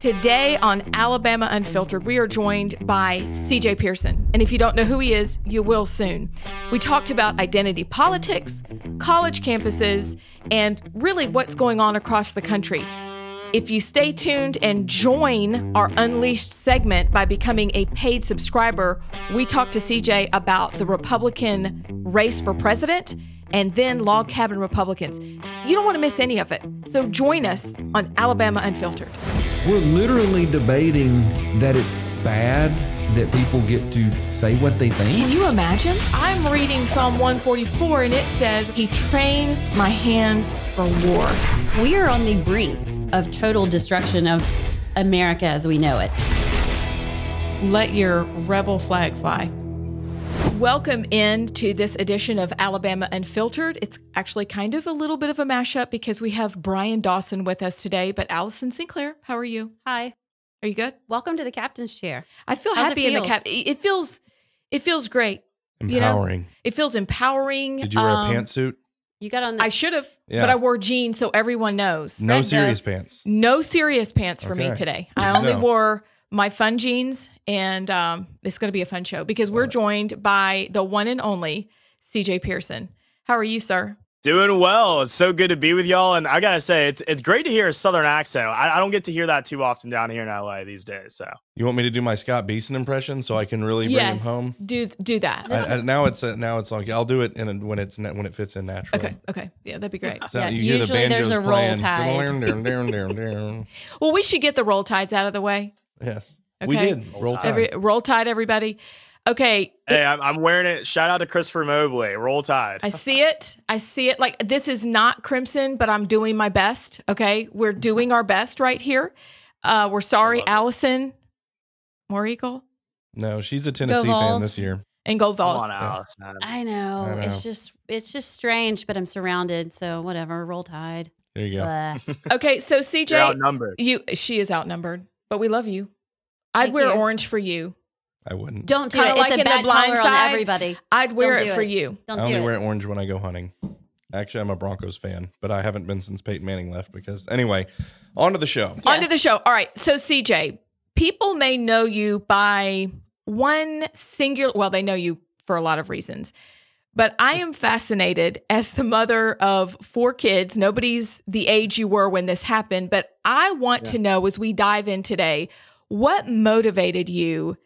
Today on Alabama Unfiltered, we are joined by CJ Pearson. And if you don't know who he is, you will soon. We talked about identity politics, college campuses, and really what's going on across the country. If you stay tuned and join our Unleashed segment by becoming a paid subscriber, we talk to CJ about the Republican race for president and then log cabin Republicans. You don't want to miss any of it. So join us on Alabama Unfiltered. We're literally debating that it's bad that people get to say what they think. Can you imagine? I'm reading Psalm 144 and it says, He trains my hands for war. We are on the brink of total destruction of America as we know it. Let your rebel flag fly. Welcome in to this edition of Alabama Unfiltered. It's actually kind of a little bit of a mashup because we have Brian Dawson with us today, but Allison Sinclair, how are you? Hi. Are you good? Welcome to the captain's chair. I feel How's it happy in the cap. It feels it feels great. you know? Empowering. It feels empowering. Did you wear Um, a pantsuit? You got on the I should have, Yeah. but I wore jeans so everyone knows. No Red serious Dove. pants. No serious pants for me today. I only know. wore my fun jeans, and um, it's going to be a fun show because we're joined by the one and only CJ Pearson. How are you, sir? Doing well. It's so good to be with y'all, and I gotta say, it's it's great to hear a Southern accent. I, I don't get to hear that too often down here in LA these days. So You want me to do my Scott Beason impression so I can really bring yes, him home? do do that. I, I, now it's uh, now it's like I'll do it in a, when it's when it fits in naturally. okay, okay, yeah, that'd be great. So Yeah, you hear the usually there's a roll playing. tide. Well, we should get the roll tides out of the way. Yes, we did roll tide. Every roll tide, everybody. Okay, hey, I'm, I'm wearing it. Shout out to Christopher Mobley. Roll Tide. I see it. I see it. Like this is not crimson, but I'm doing my best. Okay, we're doing our best right here. Uh, we're sorry, love it. Allison, War Eagle, no, she's a Tennessee fan this year. and Gold Come Vols. on, Allison. I know. I know. It's just it's just strange, but I'm surrounded, so whatever. Roll tide. There you go. Okay, so You're CJ, outnumbered. you she is outnumbered, but we love you. I'd Thank wear you. orange for you. I wouldn't. Don't do Kinda it. like It's in a The bad Blind color Side. on everybody. I'd wear Don't it do for it. you. Don't I only do wear it. orange when I go hunting. Actually, I'm a Broncos fan, but I haven't been since Peyton Manning left. Because anyway, on to the show. Yes. Onto the show. All right. So CJ, people may know you by one singular. Well, they know you for a lot of reasons, but I am fascinated as the mother of four kids. Nobody's the age you were when this happened, but I want to know as we dive in today, what motivated you?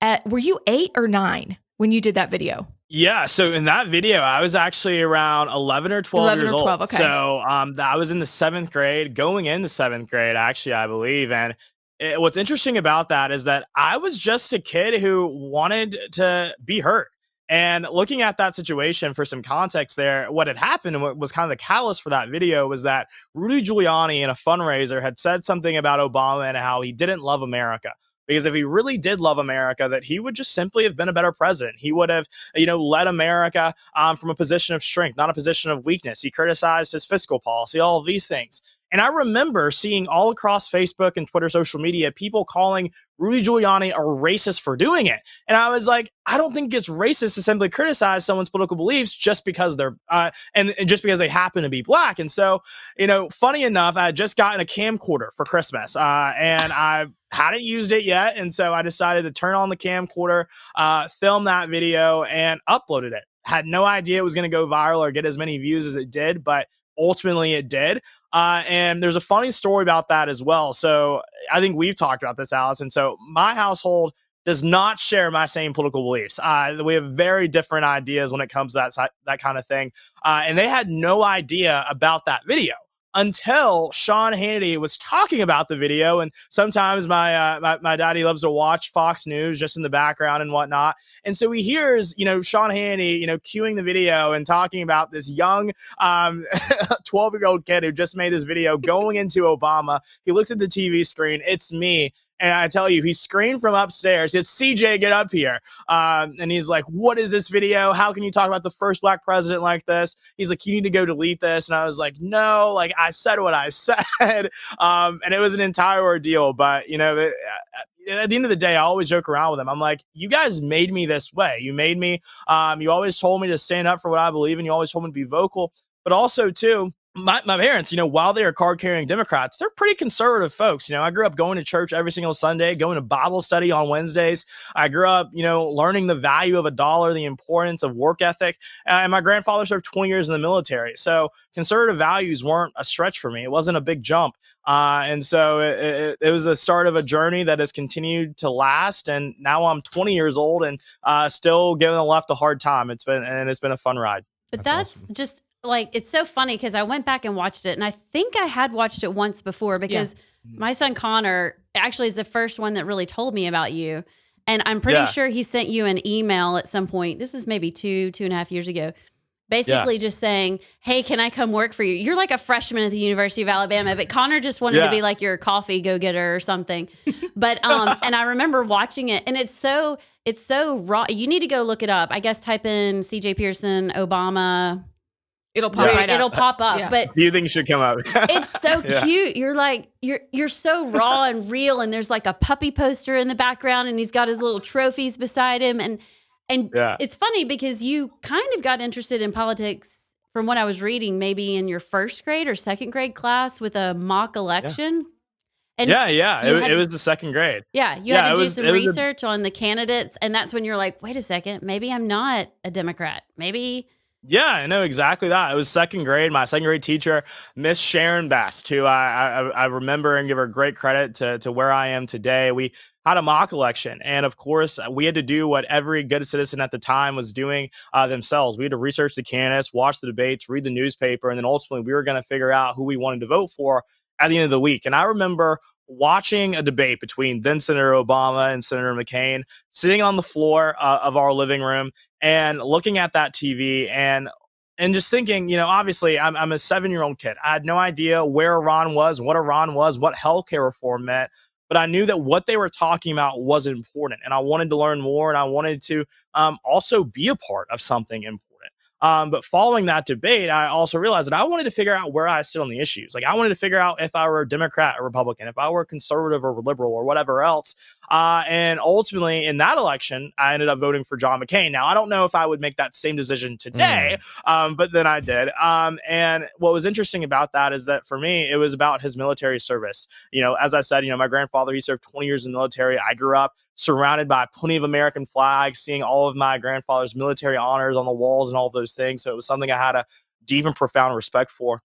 At were you eight or nine when you did that video? Yeah, so in that video, I was actually around 11 or 12 11 years or 12, old. okay. So um, I was in the seventh grade, going into seventh grade, actually, I believe. And it, what's interesting about that is that I was just a kid who wanted to be hurt. And looking at that situation for some context there, what had happened and what was kind of the catalyst for that video was that Rudy Giuliani in a fundraiser had said something about Obama and how he didn't love America. Because if he really did love America, that he would just simply have been a better president. He would have, you know, led America um, from a position of strength, not a position of weakness. He criticized his fiscal policy, all of these things. And I remember seeing all across Facebook and Twitter, social media, people calling Rudy Giuliani a racist for doing it. And I was like, I don't think it's racist to simply criticize someone's political beliefs just because they're, uh, and, and just because they happen to be black. And so, you know, funny enough, I had just gotten a camcorder for Christmas, uh, and I hadn't used it yet, and so I decided to turn on the camcorder, uh, film that video, and uploaded it. Had no idea it was going to go viral or get as many views as it did, but ultimately it did. Uh, and there's a funny story about that as well. So I think we've talked about this, Allison. So my household does not share my same political beliefs. Uh, we have very different ideas when it comes to that that kind of thing. Uh, and they had no idea about that video until Sean Hannity was talking about the video. And sometimes my, uh, my my daddy loves to watch Fox News just in the background and whatnot. And so he hears, you know, Sean Hannity, you know, cueing the video and talking about this young um 12 year old kid who just made this video going into Obama. He looks at the TV screen. It's me. And I tell you, he screamed from upstairs. It's CJ, get up here. Um, and he's like, What is this video? How can you talk about the first black president like this? He's like, You need to go delete this. And I was like, No, like I said what I said. Um, and it was an entire ordeal. But, you know, it- at the end of the day, I always joke around with him. I'm like, You guys made me this way. You made me, um, you always told me to stand up for what I believe in. You always told me to be vocal. But also, too, my, my parents, you know, while they are card carrying Democrats, they're pretty conservative folks. You know, I grew up going to church every single Sunday, going to Bible study on Wednesdays. I grew up, you know, learning the value of a dollar, the importance of work ethic. And my grandfather served 20 years in the military. So conservative values weren't a stretch for me. It wasn't a big jump. Uh, and so it, it, it, was the start of a journey that has continued to last. And now I'm 20 years old and uh, still giving the left a hard time. It's been, and it's been a fun ride. But that's, that's awesome. just like it's so funny because I went back and watched it, and I think I had watched it once before because yeah. my son Connor actually is the first one that really told me about you. And I'm pretty yeah. sure he sent you an email at some point. This is maybe two, two and a half years ago. Basically, yeah. just saying, Hey, can I come work for you? You're like a freshman at the University of Alabama, but Connor just wanted to be like your coffee go getter or something. but, um, and I remember watching it, and it's so, it's so raw. You need to go look it up. I guess type in CJ Pearson, Obama, It'll pop. Yeah. Right It'll pop up. Yeah. But you think should come up. it's so yeah. cute. You're like you're you're so raw and real. And there's like a puppy poster in the background, and he's got his little trophies beside him. And and yeah. it's funny because you kind of got interested in politics from what I was reading, maybe in your first grade or second grade class with a mock election. And yeah, yeah, it, it to, was the second grade. Yeah, you had to do was, some research a, on the candidates, and that's when you're like, wait a second, maybe I'm not a Democrat. Maybe yeah, I know exactly that. It was second grade. My second grade teacher, Miss Sharon Best, who I, I, I remember and give her great credit to to where I am today. We had a mock election, and of course, we had to do what every good citizen at the time was doing uh, themselves. We had to research the candidates, watch the debates, read the newspaper, and then ultimately we were going to figure out who we wanted to vote for at the end of the week. And I remember watching a debate between then Senator Obama and Senator McCain, sitting on the floor uh, of our living room and looking at that TV and and just thinking, you know, obviously I'm, I'm a seven year old kid. I had no idea where Iran was, what Iran was, what healthcare reform meant. But I knew that what they were talking about was important, and I wanted to learn more, and I wanted to um, also be a part of something important. Um, but following that debate, I also realized that I wanted to figure out where I sit on the issues. Like I wanted to figure out if I were a Democrat or Republican, if I were conservative or liberal or whatever else. Uh, and ultimately, in that election, I ended up voting for John McCain. Now, I don't know if I would make that same decision today, mm. um, but then I did. Um, and what was interesting about that is that for me, it was about his military service. You know, as I said, you know, my grandfather, he served 20 years in the military. I grew up surrounded by plenty of American flags, seeing all of my grandfather's military honors on the walls and all those things. So it was something I had a deep and profound respect for.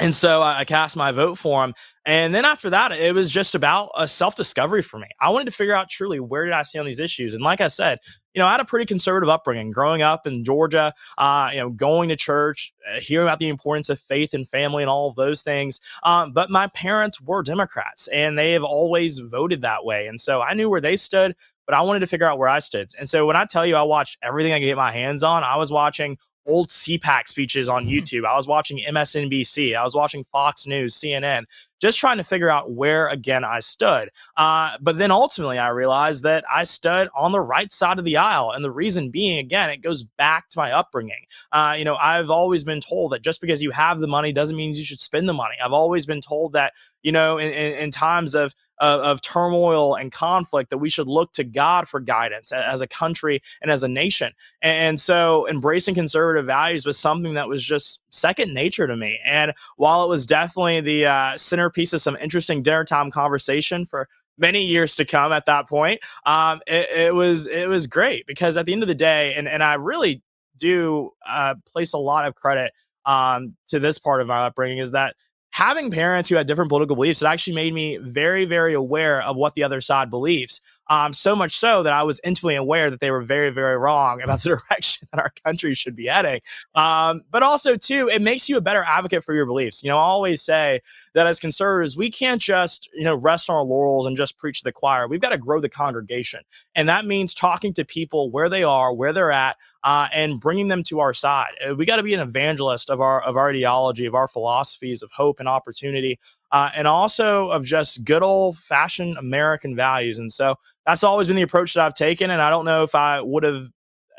And so I cast my vote for him. And then after that, it was just about a self discovery for me. I wanted to figure out truly where did I stand on these issues. And like I said, you know, I had a pretty conservative upbringing growing up in Georgia, uh, you know, going to church, uh, hearing about the importance of faith and family and all of those things. Um, but my parents were Democrats and they have always voted that way. And so I knew where they stood, but I wanted to figure out where I stood. And so when I tell you I watched everything I could get my hands on, I was watching old CPAC speeches on mm-hmm. YouTube. I was watching MSNBC. I was watching Fox News, CNN, just trying to figure out where again I stood. Uh, but then ultimately, I realized that I stood on the right side of the aisle, and the reason being, again, it goes back to my upbringing. Uh, you know, I've always been told that just because you have the money doesn't mean you should spend the money. I've always been told that you know, in, in, in times of of, turmoil and conflict that we should look to God for guidance as a country and as a nation. And so embracing conservative values was something that was just second nature to me. And while it was definitely the uh, centerpiece of some interesting dinner time conversation for many years to come at that point, um, it, it, was it was great because at the end of the day, and, and I really do uh, place a lot of credit um, to this part of my upbringing is that having parents who had different political beliefs, it actually made me very, very aware of what the other side believes. Um, so much so that I was intimately aware that they were very, very wrong about the direction that our country should be heading. Um, but also, too, it makes you a better advocate for your beliefs. You know, I always say that as conservatives, we can't just, you know, rest on our laurels and just preach to the choir. We've got to grow the congregation. And that means talking to people where they are, where they're at, uh, and bringing them to our side. Uh, we got to be an evangelist of our of our ideology, of our philosophies of hope and opportunity, uh, and also of just good old fashioned American values. And so that's always been the approach that I've taken. And I don't know if I would have,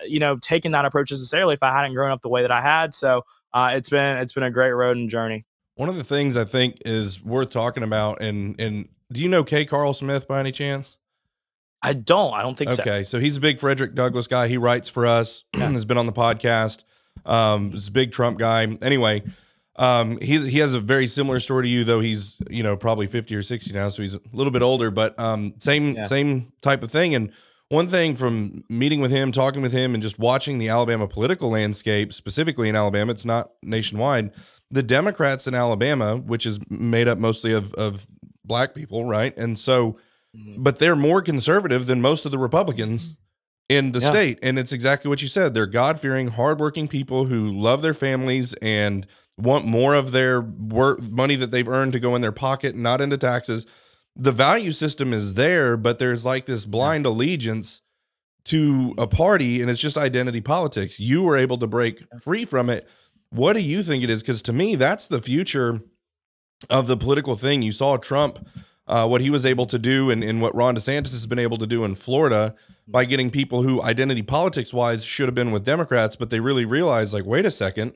you know, taken that approach necessarily if I hadn't grown up the way that I had. So uh, it's been it's been a great road and journey. One of the things I think is worth talking about, and and do you know K. Carl Smith by any chance? I don't. I don't think okay, so. Okay, so he's a big Frederick Douglass guy. He writes for us. Has been on the podcast. Um, he's a big Trump guy. Anyway, Um, he he has a very similar story to you, though he's you know probably fifty or sixty now, so he's a little bit older, but um, same yeah. same type of thing. And one thing from meeting with him, talking with him, and just watching the Alabama political landscape, specifically in Alabama, it's not nationwide. The Democrats in Alabama, which is made up mostly of of black people, right? And so, mm-hmm. but they're more conservative than most of the Republicans in the yeah. state. And it's exactly what you said. They're God fearing, hardworking people who love their families and want more of their work money that they've earned to go in their pocket, not into taxes. The value system is there, but there's like this blind allegiance to a party, and it's just identity politics. You were able to break free from it. What do you think it is? Because to me, that's the future of the political thing. You saw Trump, uh, what he was able to do, and, and what Ron DeSantis has been able to do in Florida by getting people who identity politics wise should have been with Democrats, but they really realized, like, wait a second,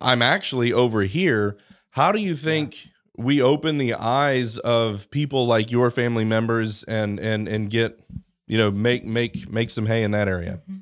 I'm actually over here. How do you think yeah. we open the eyes of people like your family members and and and get you know make make make some hay in that area? Mm-hmm.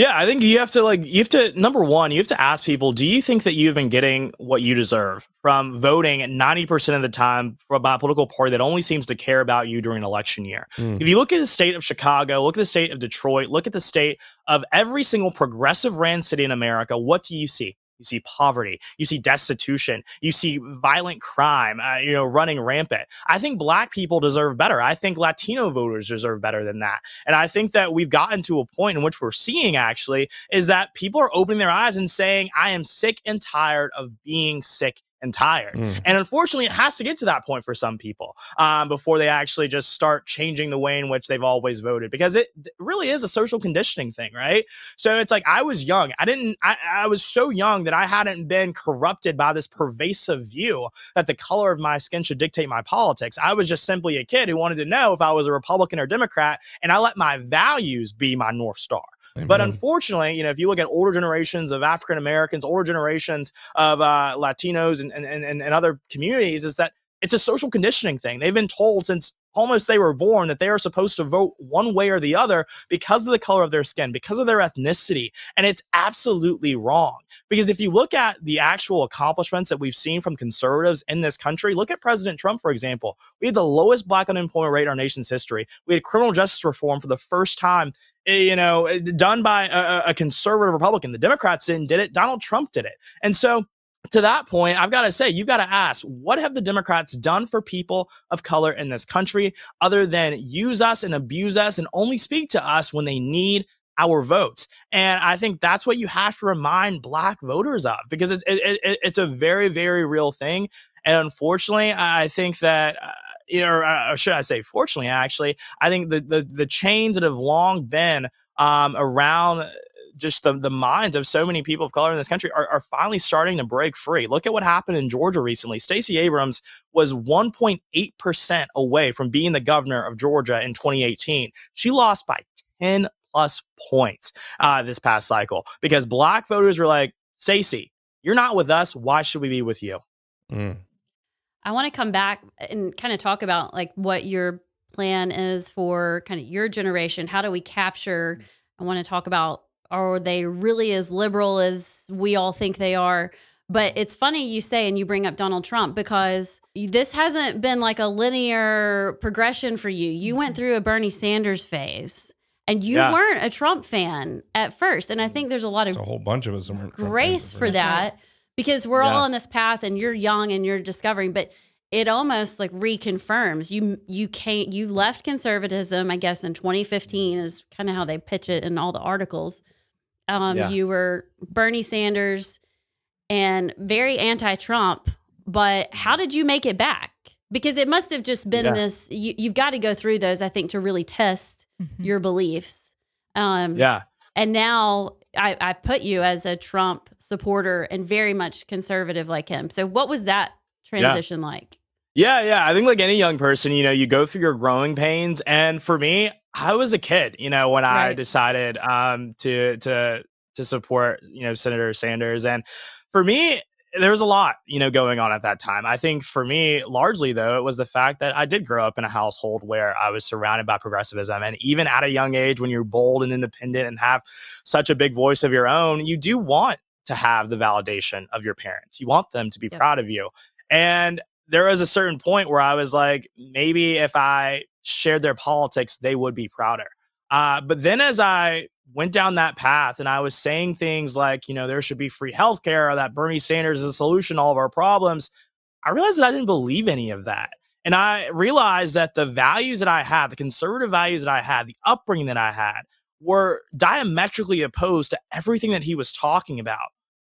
Yeah, I think you have to like you have to number one, you have to ask people, do you think that you've been getting what you deserve from voting 90% of the time for a political party that only seems to care about you during an election year? Mm. If you look at the state of Chicago, look at the state of Detroit, look at the state of every single progressive ran city in America, what do you see? You see poverty. You see destitution. You see violent crime, uh, you know, running rampant. I think black people deserve better. I think Latino voters deserve better than that. And I think that we've gotten to a point in which we're seeing actually is that people are opening their eyes and saying, I am sick and tired of being sick and tired. Mm. And unfortunately, it has to get to that point for some people um, before they actually just start changing the way in which they've always voted because it really is a social conditioning thing, right? So it's like I was young. I didn't, I, I was so young that I hadn't been corrupted by this pervasive view that the color of my skin should dictate my politics. I was just simply a kid who wanted to know if I was a Republican or Democrat, and I let my values be my North Star. Amen. But unfortunately, you know, if you look at older generations of African Americans, older generations of uh, Latinos and, and, and, and other communities, is that it's a social conditioning thing. They've been told since almost they were born that they are supposed to vote one way or the other because of the color of their skin, because of their ethnicity. And it's absolutely wrong. Because if you look at the actual accomplishments that we've seen from conservatives in this country, look at President Trump, for example. We had the lowest black unemployment rate in our nation's history. We had criminal justice reform for the first time eh, you know, eh, done by a, a conservative Republican. The Democrats didn't did it. Donald Trump did it. And so to that point, I've got to say, you've got to ask, what have the Democrats done for people of color in this country other than use us and abuse us and only speak to us when they need our votes? And I think that's what you have to remind black voters of because it's, it, it, it's a very, very real thing. And unfortunately, I think that. Uh, or, uh, or should I say, fortunately, actually, I think the the, the chains that have long been um, around just the, the minds of so many people of color in this country are, are finally starting to break free. Look at what happened in Georgia recently. Stacey Abrams was 1.8% away from being the governor of Georgia in 2018. She lost by 10 plus points uh, this past cycle because black voters were like, Stacey, you're not with us. Why should we be with you? Mm. I want to come back and kind of talk about like what your plan is for kind of your generation. How do we capture? I want to talk about are they really as liberal as we all think they are? But it's funny you say, and you bring up Donald Trump because this hasn't been like a linear progression for you. You went mm-hmm. through a Bernie Sanders phase and you yeah. weren't a Trump fan at first. And I mm-hmm. think there's a lot of a whole bunch of us grace for that because we're yeah. all on this path and you're young and you're discovering. But it almost like reconfirms you you can't you left conservatism, I guess, in 2015 is kind of how they pitch it in all the articles um, yeah. You were Bernie Sanders and very anti Trump. But how did you make it back? Because it must have just been yeah. this, you, have got to go through those, I think, to really test mm-hmm. your beliefs. Um, yeah. And now I, I put you as a Trump supporter and very much conservative like him. So, what was that transition yeah. like? Yeah, yeah. I think like any young person, you know, you go through your growing pains. And for me, I was a kid, you know, when right. I decided um, to to to support, you know, Senator Sanders. And for me, there was a lot, you know, going on at that time. I think for me, largely though, it was the fact that I did grow up in a household where I was surrounded by progressivism. And even at a young age, when you're bold and independent and have such a big voice of your own, you do want to have the validation of your parents. You want them to be yep. proud of you. And there was a certain point where I was like, maybe if I shared their politics, they would be prouder. Uh, but then as I went down that path and I was saying things like, you know, there should be free healthcare or that Bernie Sanders is a solution to all of our problems, I realized that I didn't believe any of that. And I realized that the values that I had, the conservative values that I had, the upbringing that I had, were diametrically opposed to everything that he was talking about.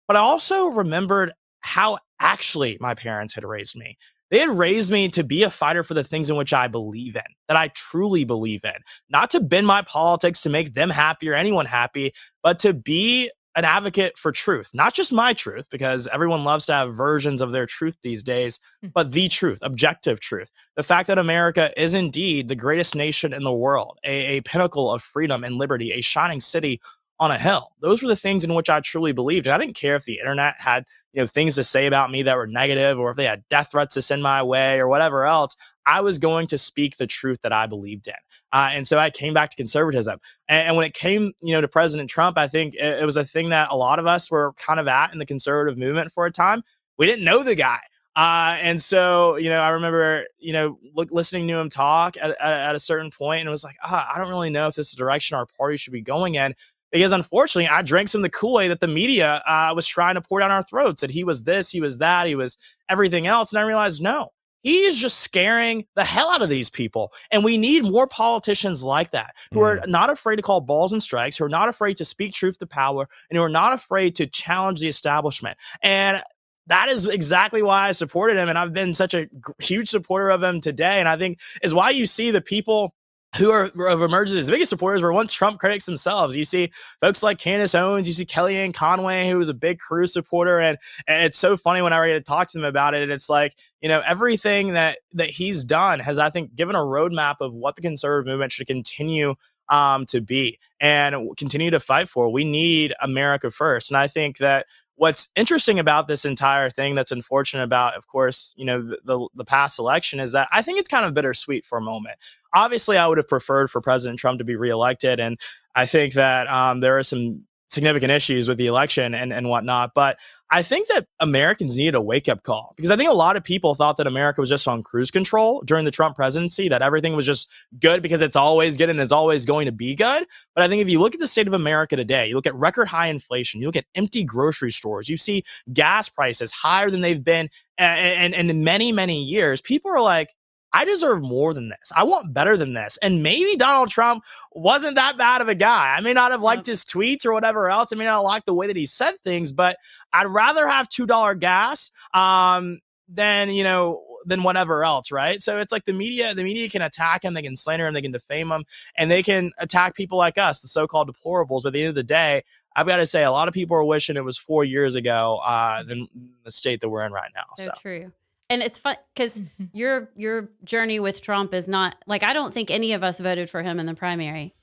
But I also remembered how actually my parents had raised me. They had raised me to be a fighter for the things in which I believe in, that I truly believe in, not to bend my politics to make them happy or anyone happy, but to be an advocate for truth, not just my truth, because everyone loves to have versions of their truth these days, hmm. but the truth, objective truth. The fact that America is indeed the greatest nation in the world, a, a pinnacle of freedom and liberty, a shining city on a hill. Those were the things in which I truly believed. And I didn't care if the internet had, you know, things to say about me that were negative or if they had death threats to send my way or whatever else. I was going to speak the truth that I believed in. Uh, and so I came back to conservatism. And, and, when it came, you know, to President Trump, I think it, it was a thing that a lot of us were kind of at in the conservative movement for a time. We didn't know the guy. Uh, and so, you know, I remember, you know, look, listening to him talk at, at, at a certain point and it was like, ah, I don't really know if this is the direction our party should be going in because unfortunately I drank some of the Kool-Aid that the media uh, was trying to pour down our throats that he was this, he was that, he was everything else. And I realized, no, he is just scaring the hell out of these people. And we need more politicians like that who mm. are not afraid to call balls and strikes, who are not afraid to speak truth to power, and who are not afraid to challenge the establishment. And that is exactly why I supported him. And I've been such a huge supporter of him today. And I think is why you see the people who are of emerged as biggest supporters were once Trump critics themselves. You see folks like Candace Owens, you see Kellyanne Conway, who was a big Cruz supporter, and, and it's so funny when I get to talk to them about it. It's like you know everything that that he's done has, I think, given a roadmap of what the conservative movement should continue um, to be and continue to fight for. We need America first, and I think that what's interesting about this entire thing that's unfortunate about of course you know the, the, the, past election is that i think it's kind of bittersweet for a moment. Obviously i would have preferred for president trump to be reelected and i think that um, there are some significant issues with the election and, and whatnot. But I think that Americans needed a wake up call because I think a lot of people thought that America was just on cruise control during the Trump presidency, that everything was just good because it's always good and it's always going to be good. But I think if you look at the state of America today, you look at record high inflation, you look at empty grocery stores, you see gas prices higher than they've been and, in many, many years, people are like, I deserve more than this. I want better than this. And maybe Donald Trump wasn't that bad of a guy. I may not have liked his tweets or whatever else. I may not like the way that he said things, but I'd rather have $2 gas um, than, you know, than whatever else, right? So it's like the media, the media can attack him, they can slander him, they can defame him, and they can attack people like us, the so-called deplorables. But at the end of the day, I've got to say, a lot of people are wishing it was four years ago uh, than the state that we're in right now. So, so. true and it's fun because mm-hmm. your your journey with Trump is not like I don't think any of us voted for him in the primary.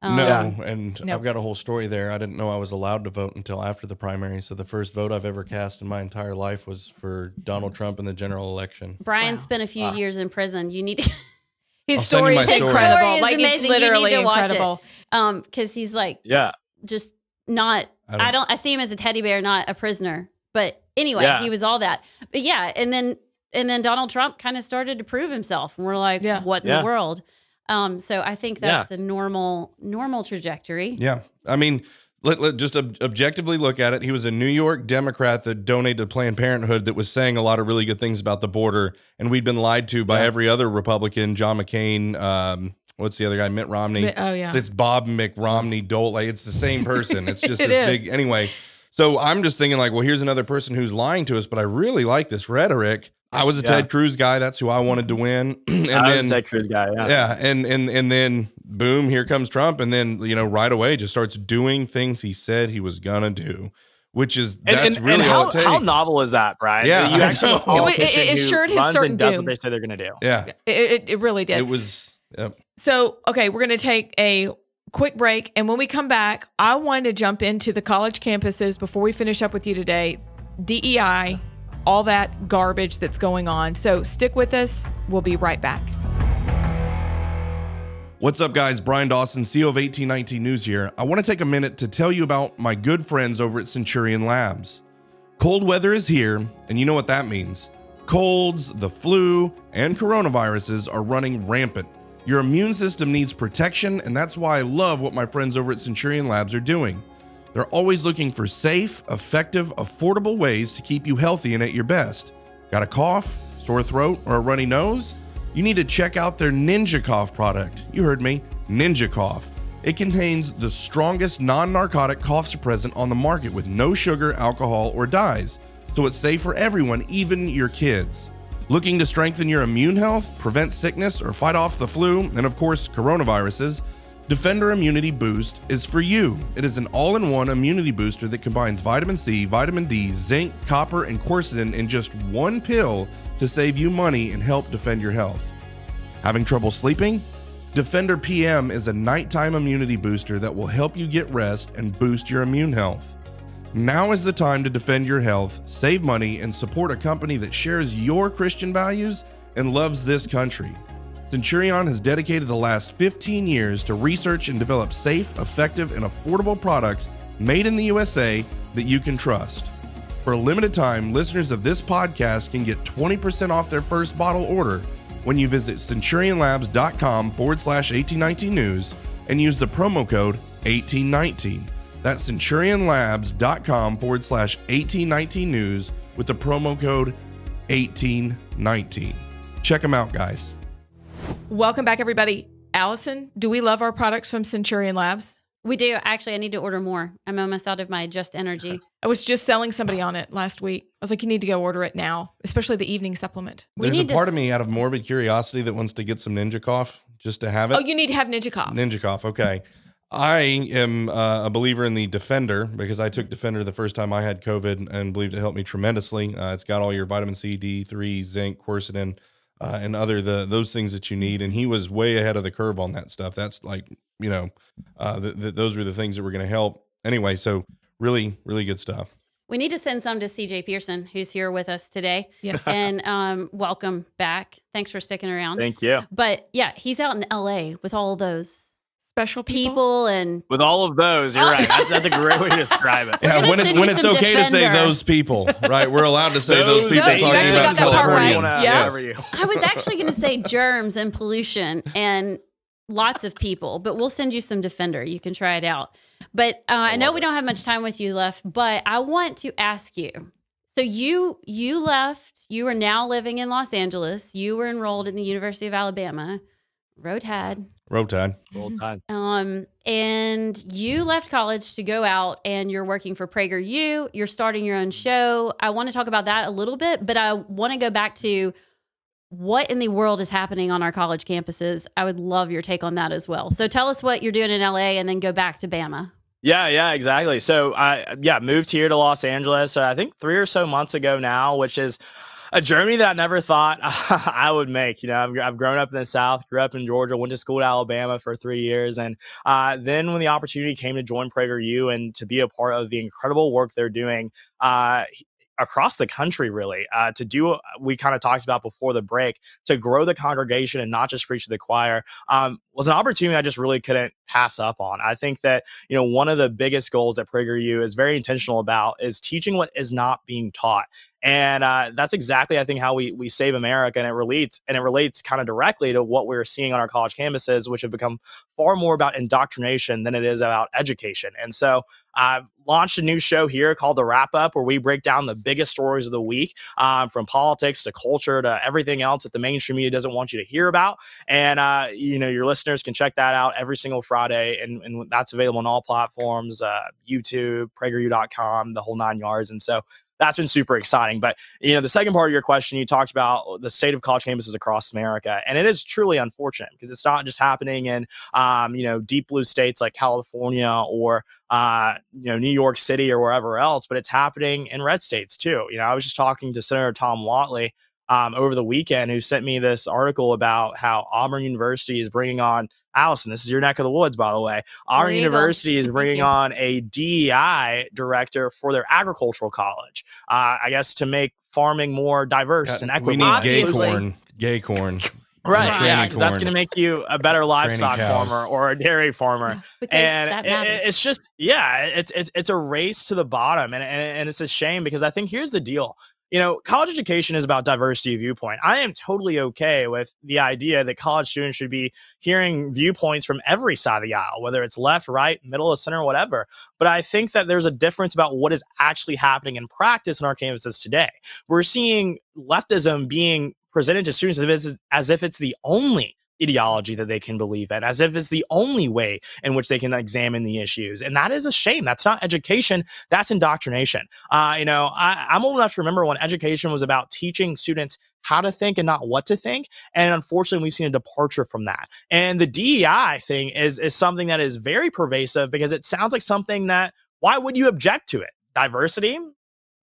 Um, no, and no. I've got a whole story there. I didn't know I was allowed to vote until after the primary. So the first vote I've ever cast in my entire life was for Donald Trump in the general election. Brian wow. spent a few wow. years in prison. You need to. His story is story. incredible. Story is like amazing. it's literally you need to incredible. Watch it. Um, because he's like, yeah, just not. I don't, I don't. I see him as a teddy bear, not a prisoner. But anyway, yeah. he was all that. But yeah, and then and then Donald Trump kind of started to prove himself, and we're like, yeah. what in yeah. the world? Um, so I think that's yeah. a normal normal trajectory. Yeah, I mean, let, let just ob- objectively look at it. He was a New York Democrat that donated to Planned Parenthood that was saying a lot of really good things about the border, and we'd been lied to by every other Republican, John McCain. Um, what's the other guy? Mitt Romney. Oh yeah, it's Bob McRomney Dole. It's the same person. It's just it this is. big. Anyway, so I'm just thinking like, well, here's another person who's lying to us, but I really like this rhetoric I was a yeah. Ted Cruz guy. That's who I wanted to win. and I then Ted Cruz guy. Yeah. Yeah. And and and then boom, here comes Trump, and then you know right away just starts doing things he said he was gonna do. Which is that's and, and, really and how, all it takes. how novel is that, Brian? Yeah, you actually it, it, it assured his certain doom. What they say they're going to do. Yeah, it, it really did. It was. Yep. So okay, we're going to take a quick break, and when we come back, I want to jump into the college campuses before we finish up with you today. DEI all that garbage that's going on. So stick with us. We'll be right back. What's up, guys? Brian Dawson, CEO of 1819 News here. I want to take a minute to tell you about my good friends over at Centurion Labs. Cold weather is here, and you know what that means. Colds, the flu, and coronaviruses are running rampant. Your immune system needs protection, and that's why I love what my friends over at Centurion Labs are doing. They're always looking for safe, effective, affordable ways to keep you healthy and at your best. Got a cough, sore throat, or a runny nose? you need to check out their Ninja Cough product. You heard me, Ninja Cough. It contains the strongest non narcotic cough suppressant on the market with no sugar, alcohol, or dyes, so it's safe for everyone, even your kids. Looking to strengthen your immune health, prevent sickness, or fight off the flu, and of course, coronaviruses? Defender Immunity Boost is for you. It is an all in one immunity booster that combines vitamin C, vitamin D, zinc, copper, and quercetin in just one pill to save you money and help defend your health. Having trouble sleeping? Defender PM is a nighttime immunity booster that will help you get rest and boost your immune health. Now is the time to defend your health, save money, and support a company that shares your Christian values and loves this country. Centurion has dedicated the last 15 years to research and develop safe, effective, and affordable products made in the USA that you can trust. For a limited time, listeners of this podcast can get 20% off their first bottle order when you visit centurionlabs.com forward slash 1819 news and use the promo code 1819. That's centurionlabs.com forward slash 1819 news with the promo code 1819. Check them out, guys. Welcome back, everybody. Allison, do we love our products from Centurion Labs? We do. Actually, I need to order more. I'm almost out of my Just Energy. I was just selling somebody on it last week. I was like, you need to go order it now, especially the evening supplement. We There's a part of me out of morbid curiosity that wants to get some Ninja Cough just to have it. Oh, you need to have Ninja Cough. Ninja Cough. Okay. I am uh, a believer in the Defender because I took Defender the first time I had COVID and believed it helped me tremendously. Uh, it's got all your vitamin C, D3, zinc, quercetin, uh, and other the those things that you need. And he was way ahead of the curve on that stuff. That's like you know, uh, the, the, those were the things that were going to help. Anyway, so really, really good stuff. We need to send some to CJ Pearson, who's here with us today. Yes. And um, welcome back. Thanks for sticking around. Thank you. But yeah, he's out in LA with all those special people, people and with all of those. You're right. That's, that's a great way to describe it. Yeah, when it's when it's okay defender. to say those people, right? We're allowed to say those, those people. Those, got that part Right. Yes. I was actually going to say germs and pollution and lots of people, but we'll send you some Defender. You can try it out. But uh, I, I know we don't have much time with you left, but I want to ask you. So you you left. You are now living in Los Angeles. You were enrolled in the University of Alabama. Road Tide. Road Tide. Roll Tide. Um, and you left college to go out and you're working for PragerU. You're starting your own show. I want to talk about that a little bit, but I want to go back to what in the world is happening on our college campuses? I would love your take on that as well. So tell us what you're doing in LA and then go back to Bama. Yeah, yeah, exactly. So I yeah, moved here to Los Angeles uh, I think 3 or so months ago now, which is a journey that I never thought I would make. You know, I've, I've, grown up in the South, grew up in Georgia, went to school at Alabama for three years. And uh, then when the opportunity came to join PragerU and to be a part of the incredible work they're doing, uh, across the country, really, uh, to do what we kind of talked about before the break, to grow the congregation and not just preach to the choir, um, was an opportunity I just really couldn't pass up on. I think that, you know, one of the biggest goals that PragerU is very intentional about is teaching what is not being taught. And uh, that's exactly, I think, how we we save America, and it relates and it relates kind of directly to what we're seeing on our college campuses, which have become far more about indoctrination than it is about education. And so, I've launched a new show here called The Wrap Up, where we break down the biggest stories of the week, um, from politics to culture to everything else that the mainstream media doesn't want you to hear about. And uh, you know, your listeners can check that out every single Friday, and, and that's available on all platforms, uh, YouTube, PragerU.com, the whole nine yards. And so that's been super exciting. But you know, the second part of your question, you talked about the state of college campuses across America, and it is truly unfortunate because it's not just happening in um, you know deep blue states like California or uh, you know New York City or wherever else, but it's happening in red states too. You know, I was just talking to Senator Tom Whatley um, over the weekend who sent me this article about how Auburn University is bringing on Allison. This is your neck of the woods, by the way. Auburn University go. is bringing on a DEI director for their agricultural college. Uh, I guess to make farming more diverse and equitable. We need gay corn. Gay corn. Right, yeah, because that's going to make you a better livestock farmer or a dairy farmer, and it, it's just yeah, it's it's it's a race to the bottom, and, and and it's a shame because I think here's the deal: you know, college education is about diversity of viewpoint. I am totally okay with the idea that college students should be hearing viewpoints from every side of the aisle, whether it's left, right, middle, or center, whatever. But I think that there's a difference about what is actually happening in practice in our campuses today. We're seeing leftism being presented to students as if, as if it's the only ideology that they can believe in, as if it's the only way in which they can examine the issues. And that is a shame. That's not education, that's indoctrination. Uh, you know, I, I'm old enough to remember when education was about teaching students how to think and not what to think. And unfortunately, we've seen a departure from that. And the DEI thing is, is something that is very pervasive because it sounds like something that why would you object to it? Diversity?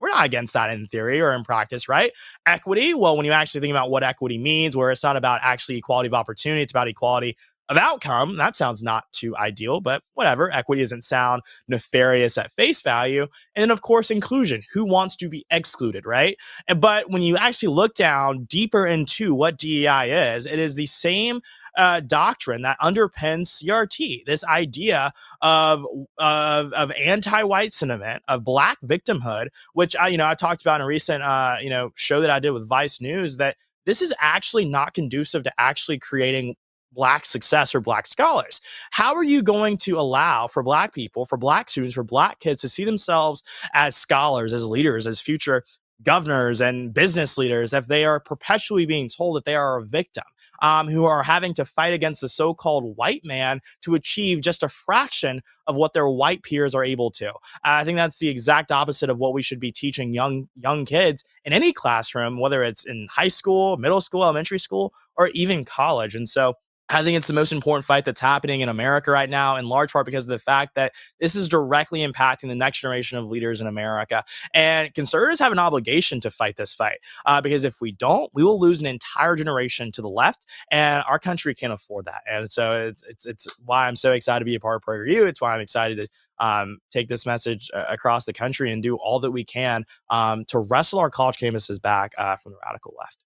We're not against that in theory or in practice, right? Equity, well, when you actually think about what equity means, where it's not about actually equality of opportunity, it's about equality of outcome. That sounds not too ideal, but whatever. Equity doesn't sound nefarious at face value. And then, of course, inclusion. Who wants to be excluded, right? But when you actually look down deeper into what DEI is, it is the same uh, doctrine that underpins CRT. This idea of of, of anti-white sentiment, of black victimhood, which I you know I talked about in a recent uh, you know show that I did with Vice News that this is actually not conducive to actually creating black success or black scholars how are you going to allow for black people for black students for black kids to see themselves as scholars as leaders as future governors and business leaders if they are perpetually being told that they are a victim, um, who are having to fight against the so called white man to achieve just a fraction of what their white peers are able to. I think that's the exact opposite of what we should be teaching young young kids in any classroom, whether it's in high school, middle school, elementary school, or even college. And so I think it's the most important fight that's happening in America right now, in large part because of the fact that this is directly impacting the next generation of leaders in America. And conservatives have an obligation to fight this fight uh, because if we don't, we will lose an entire generation to the left, and our country can't afford that. And so it's it's it's why I'm so excited to be a part of PragerU. It's why I'm excited to um, take this message uh, across the country and do all that we can um, to wrestle our college campuses back uh, from the radical left.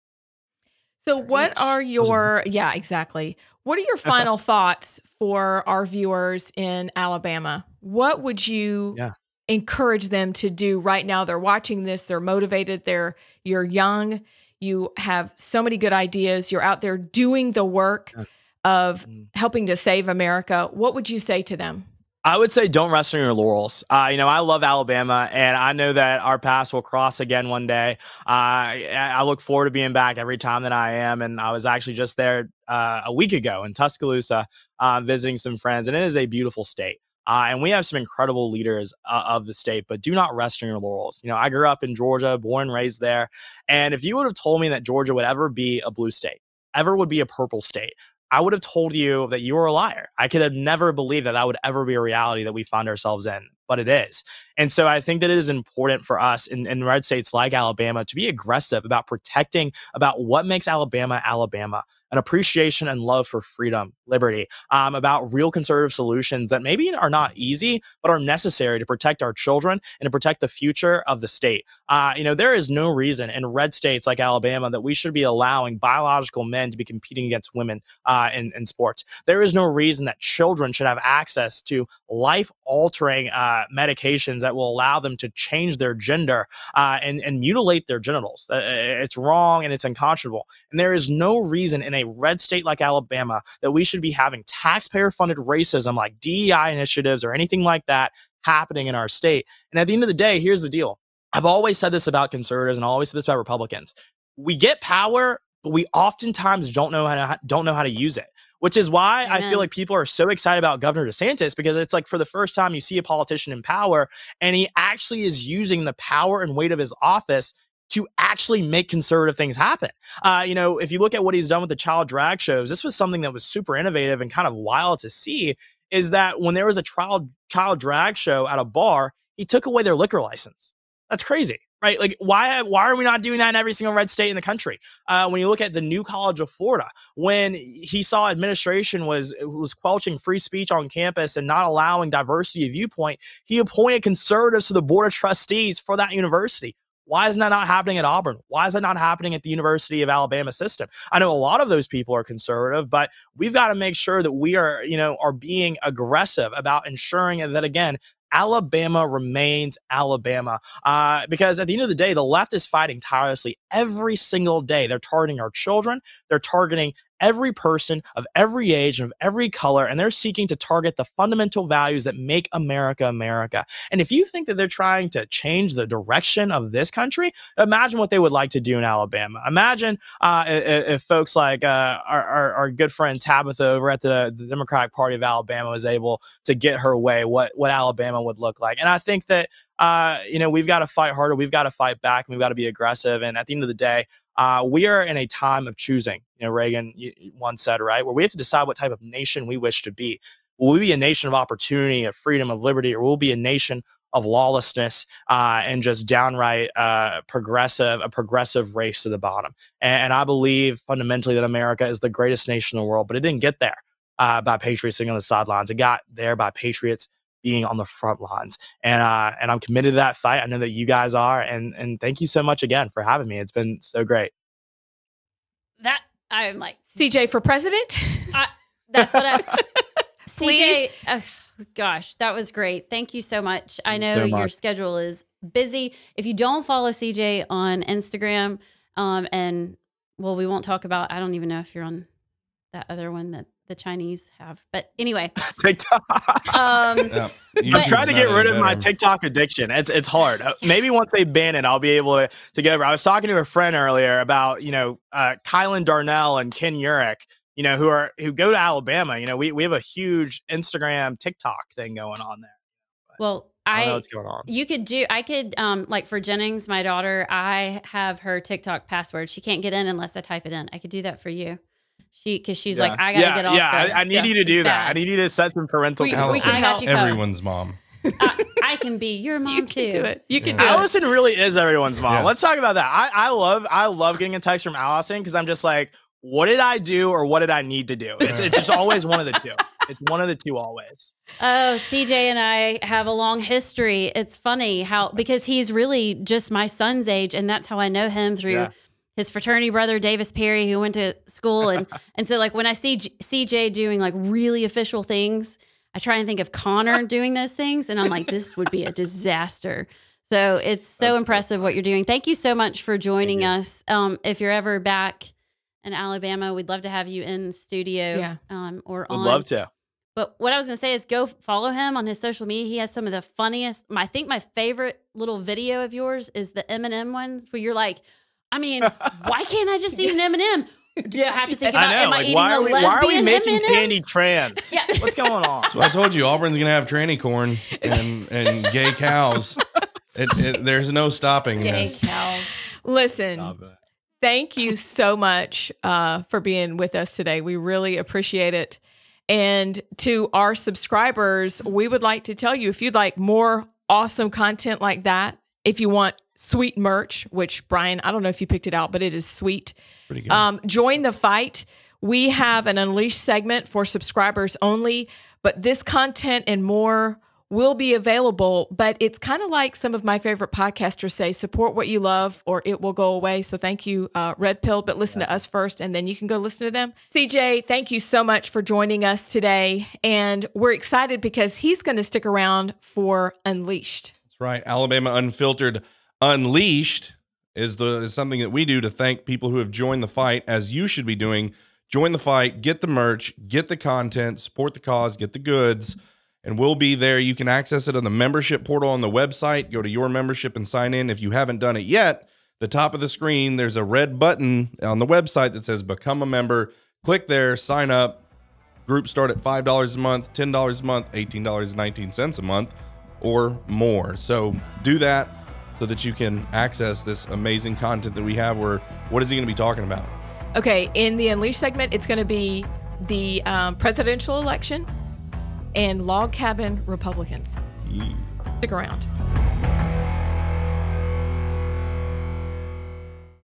So, what are your, yeah, exactly. What are your final thoughts for our viewers in Alabama? What would you yeah. encourage them to do right now? They're watching this, they're motivated, they're, you're young, you have so many good ideas, you're out there doing the work of mm. helping to save America. What would you say to them? I would say don't rest on your laurels. Uh, you know, I love Alabama, and I know that our paths will cross again one day. Uh, I look forward to being back every time that I am. And I was actually just there uh, a week ago in Tuscaloosa uh, visiting some friends, and it is a beautiful state. Uh, and we have some incredible leaders uh, of the state, but do not rest on your laurels. You know, I grew up in Georgia, born and raised there. And if you would have told me that Georgia would ever be a blue state, ever would be a purple state, I would have told you that you were a liar. I could have never believed that that would ever be a reality that we find ourselves in, but it is. And so I think that it is important for us in, in red states like Alabama to be aggressive about protecting about what makes Alabama Alabama an appreciation and love for freedom, liberty, um, about real conservative solutions that maybe are not easy, but are necessary to protect our children and to protect the future of the state. Uh, you know, there is no reason in red states like Alabama that we should be allowing biological men to be competing against women uh, in, in sports. There is no reason that children should have access to life altering uh, medications that will allow them to change their gender uh, and, and mutilate their genitals. Uh, it's wrong and it's unconscionable. And there is no reason in a red state like Alabama that we should be having taxpayer funded racism like DEI initiatives or anything like that happening in our state. And at the end of the day, here's the deal. I've always said this about conservatives and I always said this about Republicans. We get power, but we oftentimes don't know how to don't know how to use it which is why Amen. I feel like people are so excited about Governor DeSantis because it's like for the first time you see a politician in power and he actually is using the power and weight of his office to actually make conservative things happen. Uh, you know, if you look at what he's done with the child drag shows, this was something that was super innovative and kind of wild to see. Is that when there was a child child drag show at a bar, he took away their liquor license. That's crazy, right? Like, why why are we not doing that in every single red state in the country? Uh, when you look at the new College of Florida, when he saw administration was was quelching free speech on campus and not allowing diversity of viewpoint, he appointed conservatives to the board of trustees for that university Why isn't that not happening at Auburn? Why is that not happening at the University of Alabama system? I know a lot of those people are conservative, but we've got to make sure that we are, you know, are being aggressive about ensuring that again, Alabama remains Alabama. Uh, because at the end of the day, the left is fighting tirelessly every single day. They're targeting our children, they're targeting every person of every age and of every color, and they're seeking to target the fundamental values that make America America. And if you think that they're trying to change the direction of this country, imagine what they would like to do in Alabama. Imagine uh, if, folks like uh, our, our, our, good friend Tabitha over at the, the Democratic Party of Alabama was able to get her way, what, what Alabama would look like. And I think that uh, you know, we've got to fight harder. We've got to fight back. And we've got to be aggressive. And at the end of the day, uh, we are in a time of choosing. You know, Reagan once said, right, where we have to decide what type of nation we wish to be. Will we be a nation of opportunity, of freedom, of liberty, or will we be a nation of lawlessness uh, and just downright uh, progressive, a progressive race to the bottom? And, and, I believe fundamentally that America is the greatest nation in the world, but it didn't get there uh, by patriots sitting on the sidelines. It got there by patriots being on the front lines. And uh, and I'm committed to that fight. I know that you guys are. And and thank you so much again for having me. It's been so great. That I'm like CJ for president. I, that's what I. CJ, oh, gosh, that was great. Thank you so much. I know so much. your schedule is busy. If you don't follow CJ on Instagram, um, and well, we won't talk about. I don't even know if you're on that other one that the Chinese have. But anyway, TikTok. Um, yeah, I'm trying to get rid of my TikTok addiction. It's it's hard. Uh, maybe once they ban it, I'll be able to to get over. I was talking to a friend earlier about you know uh, Kylan Darnell and Ken Urich. You know who are who go to Alabama. You know we we have a huge Instagram TikTok thing going on there. But well, I, I know what's going on. You could do. I could um like for Jennings, my daughter. I have her TikTok password. She can't get in unless I type it in. I could do that for you. She because she's yeah. like, I gotta yeah, get off. Yeah, I, I, need you to do that. Bad. I need you to set some parental. We, we can help everyone's mom. I, I, can be your mom you too. do it. You can yeah. do Allison it. really is everyone's mom. Yes. Let's talk about that. I, I love I love getting a text from Allison because I'm just like, what did I do or what did I need to do? It's it's just always one of the two. It's one of the two always. Oh, CJ and I have a long history. It's funny how because he's really just my son's age, and that's how I know him through. Yeah his fraternity brother Davis Perry, who went to school, and and so like when I see G- CJ doing like really official things, I try and think of Connor doing those things, and I'm like, this would be a disaster. So it's so okay. impressive what you're doing. Thank you so much for joining us. Um, if you're ever back in Alabama, we'd love to have you in studio. Yeah. Um, or would on. love to. But what I was gonna say is go follow him on his social media. He has some of the funniest. I think my favorite little video of yours is the M&M ones where you're like, I mean, why can't I just eat an M and m Do I have to think about I know, am like, I eating why a lesbian Why are we making M&M? candy trans? yeah. What's going on? So I told you Auburn's gonna have tranny corn and and gay cows. It, it, there's no stopping gay this. cows. Listen, thank you so much uh, for being with us today. We really appreciate it. And to our subscribers, we would like to tell you if you'd like more awesome content like that, if you want sweet merch, which Brian, I don't know if you picked it out, but it is sweet. Pretty good. Um, join the fight. We have an Unleashed segment for subscribers only, but this content and more will be available. But it's kind of like some of my favorite podcasters say support what you love or it will go away. So thank you, uh, Red Pill, but listen yeah. to us first and then you can go listen to them. CJ, thank you so much for joining us today. And we're excited because he's going to stick around for Unleashed. That's right. Alabama Unfiltered Unleashed is the is something that we do to thank people who have joined the fight, as you should be doing. Join the fight, get the merch, get the content, support the cause, get the goods, and we'll be there. You can access it on the membership portal on the website. Go to your membership and sign in. If you haven't done it yet, the top of the screen, there's a red button on the website that says become a member. Click there, sign up. Groups start at $5 a month, $10 a month, $18.19 a month, or more. So do that so that you can access this amazing content that we have. Where what is he going to be talking about? Okay, in the Unleashed segment, it's going to be the um, presidential election and log cabin Republicans. Stick around.